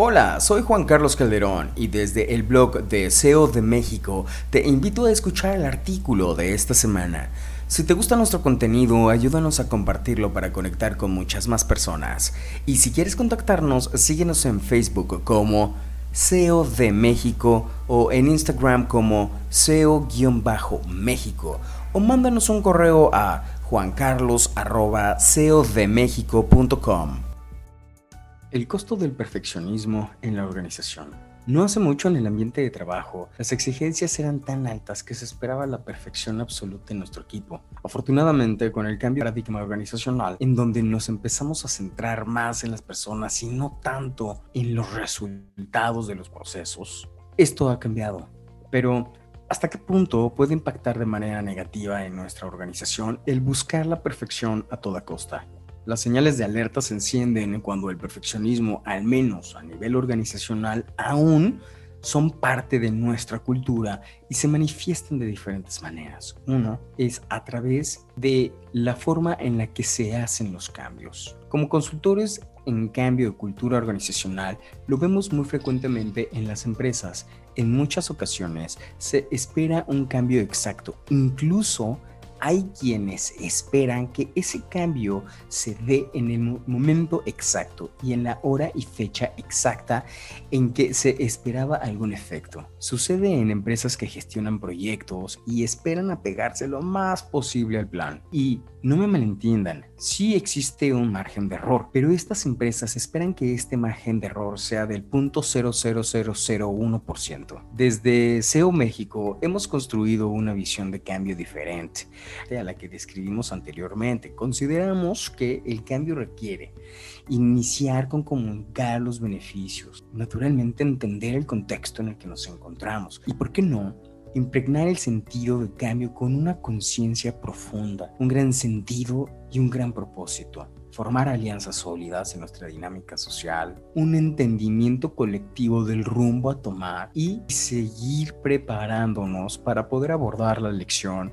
Hola, soy Juan Carlos Calderón y desde el blog de SEO de México te invito a escuchar el artículo de esta semana. Si te gusta nuestro contenido, ayúdanos a compartirlo para conectar con muchas más personas. Y si quieres contactarnos, síguenos en Facebook como SEO de México o en Instagram como SEO-México o mándanos un correo a juancarlos.seodemexico.com. El costo del perfeccionismo en la organización. No hace mucho en el ambiente de trabajo, las exigencias eran tan altas que se esperaba la perfección absoluta en nuestro equipo. Afortunadamente, con el cambio de paradigma organizacional, en donde nos empezamos a centrar más en las personas y no tanto en los resultados de los procesos, esto ha cambiado. Pero, ¿hasta qué punto puede impactar de manera negativa en nuestra organización el buscar la perfección a toda costa? Las señales de alerta se encienden cuando el perfeccionismo, al menos a nivel organizacional, aún son parte de nuestra cultura y se manifiestan de diferentes maneras. Uno es a través de la forma en la que se hacen los cambios. Como consultores en cambio de cultura organizacional, lo vemos muy frecuentemente en las empresas. En muchas ocasiones se espera un cambio exacto, incluso hay quienes esperan que ese cambio se dé en el momento exacto y en la hora y fecha exacta en que se esperaba algún efecto. Sucede en empresas que gestionan proyectos y esperan apegarse lo más posible al plan. Y no me malentiendan, sí existe un margen de error, pero estas empresas esperan que este margen de error sea del 0.00001%. Desde SEO México hemos construido una visión de cambio diferente a la que describimos anteriormente. Consideramos que el cambio requiere iniciar con comunicar los beneficios, naturalmente entender el contexto en el que nos encontramos y, ¿por qué no?, impregnar el sentido de cambio con una conciencia profunda, un gran sentido y un gran propósito. Formar alianzas sólidas en nuestra dinámica social, un entendimiento colectivo del rumbo a tomar y seguir preparándonos para poder abordar la lección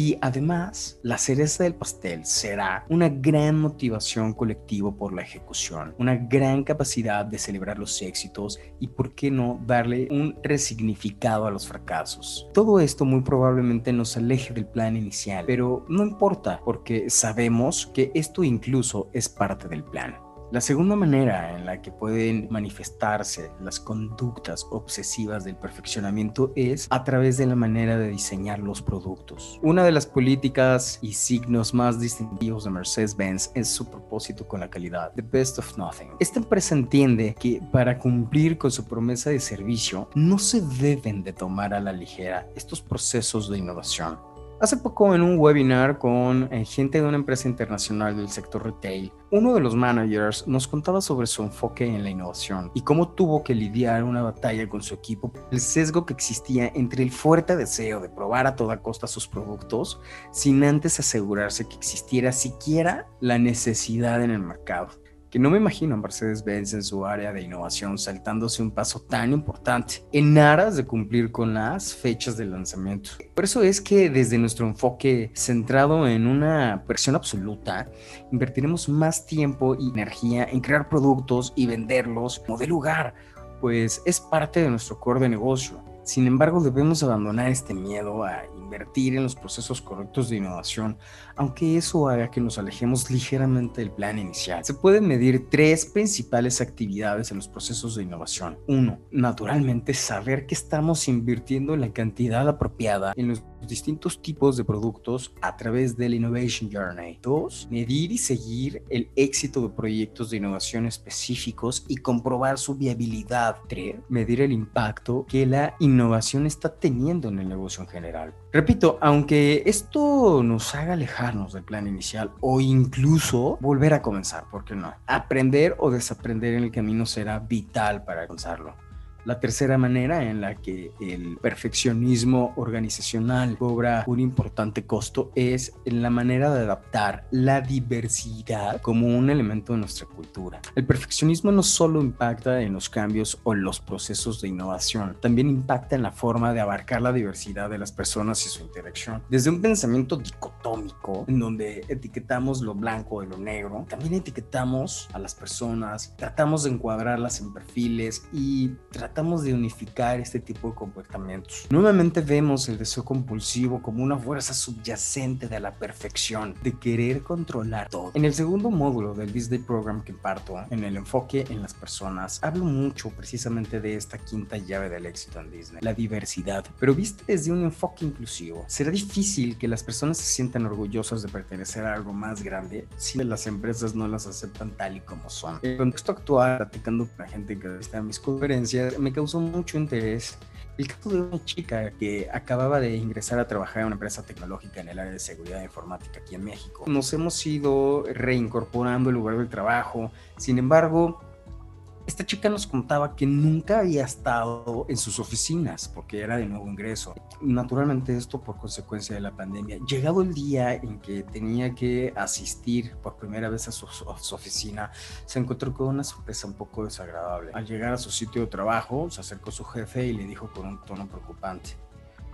y además, la cereza del pastel será una gran motivación colectivo por la ejecución, una gran capacidad de celebrar los éxitos y, por qué no, darle un resignificado a los fracasos. Todo esto muy probablemente nos aleje del plan inicial, pero no importa porque sabemos que esto incluso es parte del plan. La segunda manera en la que pueden manifestarse las conductas obsesivas del perfeccionamiento es a través de la manera de diseñar los productos. Una de las políticas y signos más distintivos de Mercedes-Benz es su propósito con la calidad, the best of nothing. Esta empresa entiende que para cumplir con su promesa de servicio no se deben de tomar a la ligera estos procesos de innovación. Hace poco en un webinar con eh, gente de una empresa internacional del sector retail, uno de los managers nos contaba sobre su enfoque en la innovación y cómo tuvo que lidiar una batalla con su equipo, el sesgo que existía entre el fuerte deseo de probar a toda costa sus productos sin antes asegurarse que existiera siquiera la necesidad en el mercado que no me imagino Mercedes-Benz en su área de innovación saltándose un paso tan importante en aras de cumplir con las fechas de lanzamiento. Por eso es que desde nuestro enfoque centrado en una versión absoluta, invertiremos más tiempo y energía en crear productos y venderlos como de lugar, pues es parte de nuestro core de negocio. Sin embargo, debemos abandonar este miedo a invertir en los procesos correctos de innovación, aunque eso haga que nos alejemos ligeramente del plan inicial. Se pueden medir tres principales actividades en los procesos de innovación. Uno, naturalmente saber que estamos invirtiendo la cantidad apropiada en los distintos tipos de productos a través del Innovation Journey. Dos, medir y seguir el éxito de proyectos de innovación específicos y comprobar su viabilidad. Tres, medir el impacto que la innovación está teniendo en el negocio en general. Repito, aunque esto nos haga alejarnos del plan inicial o incluso volver a comenzar, ¿por qué no? Aprender o desaprender en el camino será vital para alcanzarlo. La tercera manera en la que el perfeccionismo organizacional cobra un importante costo es en la manera de adaptar la diversidad como un elemento de nuestra cultura. El perfeccionismo no solo impacta en los cambios o los procesos de innovación, también impacta en la forma de abarcar la diversidad de las personas y su interacción. Desde un pensamiento dicotómico, en donde etiquetamos lo blanco y lo negro, también etiquetamos a las personas, tratamos de encuadrarlas en perfiles y tratamos de unificar este tipo de comportamientos. Nuevamente vemos el deseo compulsivo como una fuerza subyacente de la perfección, de querer controlar todo. En el segundo módulo del Disney Program que imparto, en el enfoque en las personas, hablo mucho precisamente de esta quinta llave del éxito en Disney, la diversidad, pero viste desde un enfoque inclusivo. Será difícil que las personas se sientan orgullosas de pertenecer a algo más grande si las empresas no las aceptan tal y como son. En el contexto actual, platicando con la gente que está en mis conferencias, me causó mucho interés el caso de una chica que acababa de ingresar a trabajar en una empresa tecnológica en el área de seguridad informática aquí en México. Nos hemos ido reincorporando el lugar del trabajo, sin embargo, esta chica nos contaba que nunca había estado en sus oficinas porque era de nuevo ingreso. Naturalmente esto por consecuencia de la pandemia. Llegado el día en que tenía que asistir por primera vez a su, oficina, se encontró con una sorpresa un poco desagradable. Al llegar a su sitio de trabajo, se acercó a su jefe y le dijo con un tono preocupante,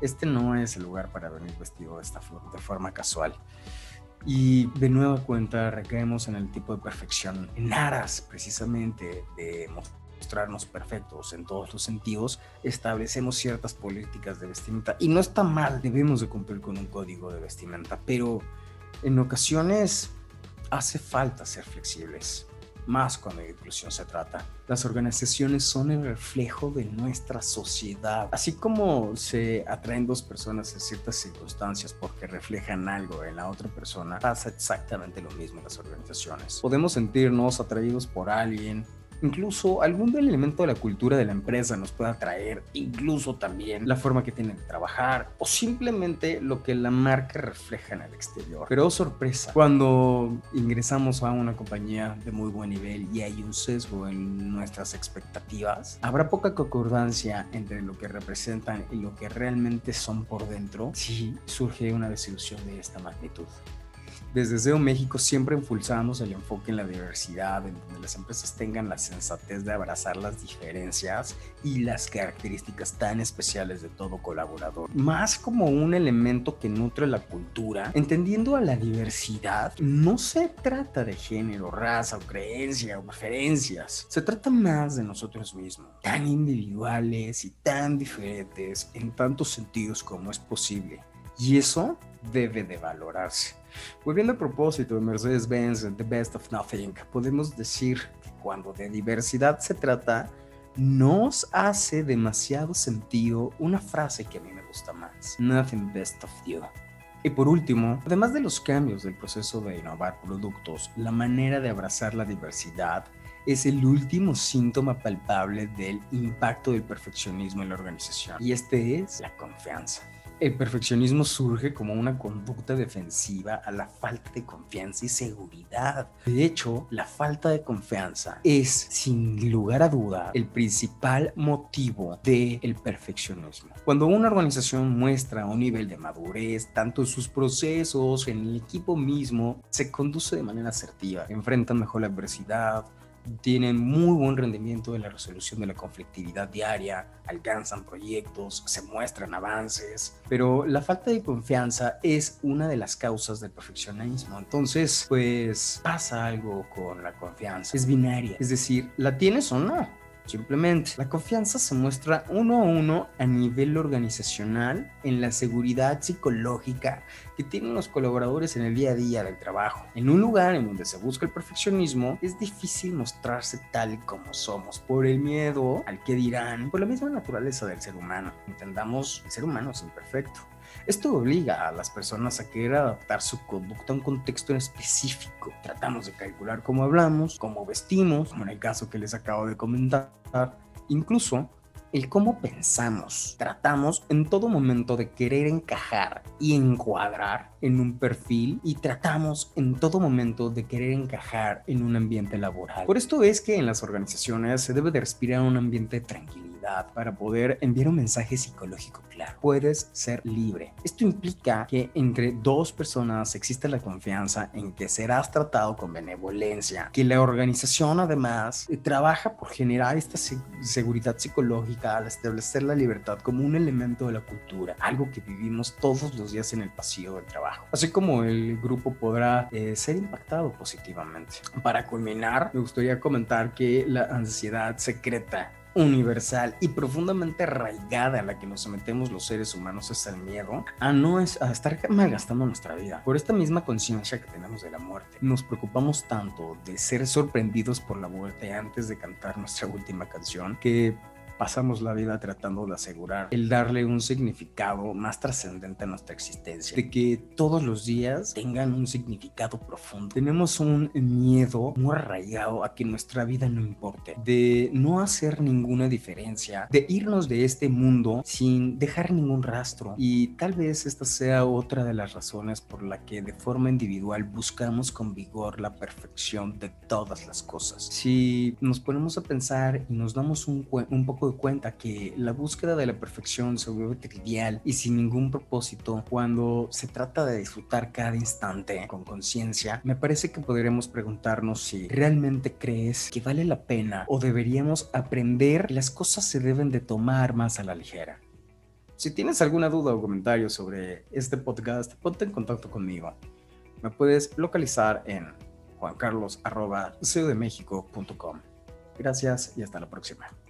este no es el lugar para venir vestido de esta de forma casual. Y de nueva cuenta recaemos en el tipo de perfección, en aras precisamente de mostrarnos perfectos en todos los sentidos, establecemos ciertas políticas de vestimenta. Y no está mal, debemos de cumplir con un código de vestimenta, pero en ocasiones hace falta ser flexibles más cuando de inclusión se trata. Las organizaciones son el reflejo de nuestra sociedad. Así como se atraen dos personas en ciertas circunstancias porque reflejan algo en la otra persona, pasa exactamente lo mismo en las organizaciones. Podemos sentirnos atraídos por alguien incluso algún elemento de la cultura de la empresa nos pueda atraer, incluso también la forma que tienen de trabajar o simplemente lo que la marca refleja en el exterior. Pero oh, sorpresa, cuando ingresamos a una compañía de muy buen nivel y hay un sesgo en nuestras expectativas, habrá poca concordancia entre lo que representan y lo que realmente son por dentro si surge una desilusión de esta magnitud. Desde SEO México siempre impulsamos el enfoque en la diversidad, en donde las empresas tengan la sensatez de abrazar las diferencias y las características tan especiales de todo colaborador. Más como un elemento que nutre la cultura, entendiendo a la diversidad, no se trata de género, raza o creencia o preferencias. Se trata más de nosotros mismos, tan individuales y tan diferentes en tantos sentidos como es posible. Y eso debe de valorarse. Volviendo al propósito de Mercedes-Benz, The Best of Nothing, podemos decir que cuando de diversidad se trata, nos hace demasiado sentido una frase que a mí me gusta más, Nothing Best of You. Y por último, además de los cambios del proceso de innovar productos, la manera de abrazar la diversidad es el último síntoma palpable del impacto del perfeccionismo en la organización. Y este es la confianza. El perfeccionismo surge como una conducta defensiva a la falta de confianza y seguridad. De hecho, la falta de confianza es, sin lugar a duda, el principal motivo del perfeccionismo. Cuando una organización muestra un nivel de madurez, tanto en sus procesos, en el equipo mismo, se conduce de manera asertiva, enfrentan mejor la adversidad, tienen muy buen rendimiento en la resolución de la conflictividad diaria, alcanzan proyectos, se muestran avances, pero la falta de confianza es una de las causas del perfeccionismo. Entonces, pues pasa algo con la confianza, es binaria, es decir, ¿la tienes o no? Simplemente, la confianza se muestra uno a uno a nivel organizacional en la seguridad psicológica que tienen los colaboradores en el día a día del trabajo. En un lugar en donde se busca el perfeccionismo, es difícil mostrarse tal como somos por el miedo al que dirán, por la misma naturaleza del ser humano. Entendamos, el ser humano es imperfecto esto obliga a las personas a querer adaptar su conducta a un contexto específico. Tratamos de calcular cómo hablamos, cómo vestimos, como en el caso que les acabo de comentar, incluso el cómo pensamos. Tratamos en todo momento de querer encajar y encuadrar en un perfil y tratamos en todo momento de querer encajar en un ambiente laboral. Por esto es que en las organizaciones se debe de respirar un ambiente de para poder enviar un mensaje psicológico claro. Puedes ser libre. Esto implica que entre dos personas existe la confianza en que serás tratado con benevolencia, que la organización además eh, trabaja por generar esta seguridad psicológica al establecer la libertad como un elemento de la cultura, algo que vivimos todos los días en el pasillo del trabajo. Así como el grupo podrá eh, ser impactado positivamente. Para culminar, me gustaría comentar que la ansiedad secreta universal y profundamente arraigada a la que nos sometemos los seres humanos es el miedo a no es, a estar malgastando nuestra vida. Por esta misma conciencia que tenemos de la muerte, nos preocupamos tanto de ser sorprendidos por la muerte antes de cantar nuestra última canción que pasamos la vida tratando de asegurar el darle un significado más trascendente a nuestra existencia, de que todos los días tengan un significado profundo. Tenemos un miedo muy arraigado a que nuestra vida no importe, de no hacer ninguna diferencia, de irnos de este mundo sin dejar ningún rastro. Y tal vez esta sea otra de las razones por la que de forma individual buscamos con vigor la perfección de todas las cosas. Si nos ponemos a pensar y nos damos un, un poco de cuenta que la búsqueda de la perfección se vuelve trivial y sin ningún propósito cuando se trata de disfrutar cada instante con conciencia, me parece que podremos preguntarnos si realmente crees que vale la pena o deberíamos aprender que las cosas se deben de tomar más a la ligera. Si tienes alguna duda o comentario sobre este podcast, ponte en contacto conmigo. Me puedes localizar en juancarlos.com. Gracias y hasta la próxima.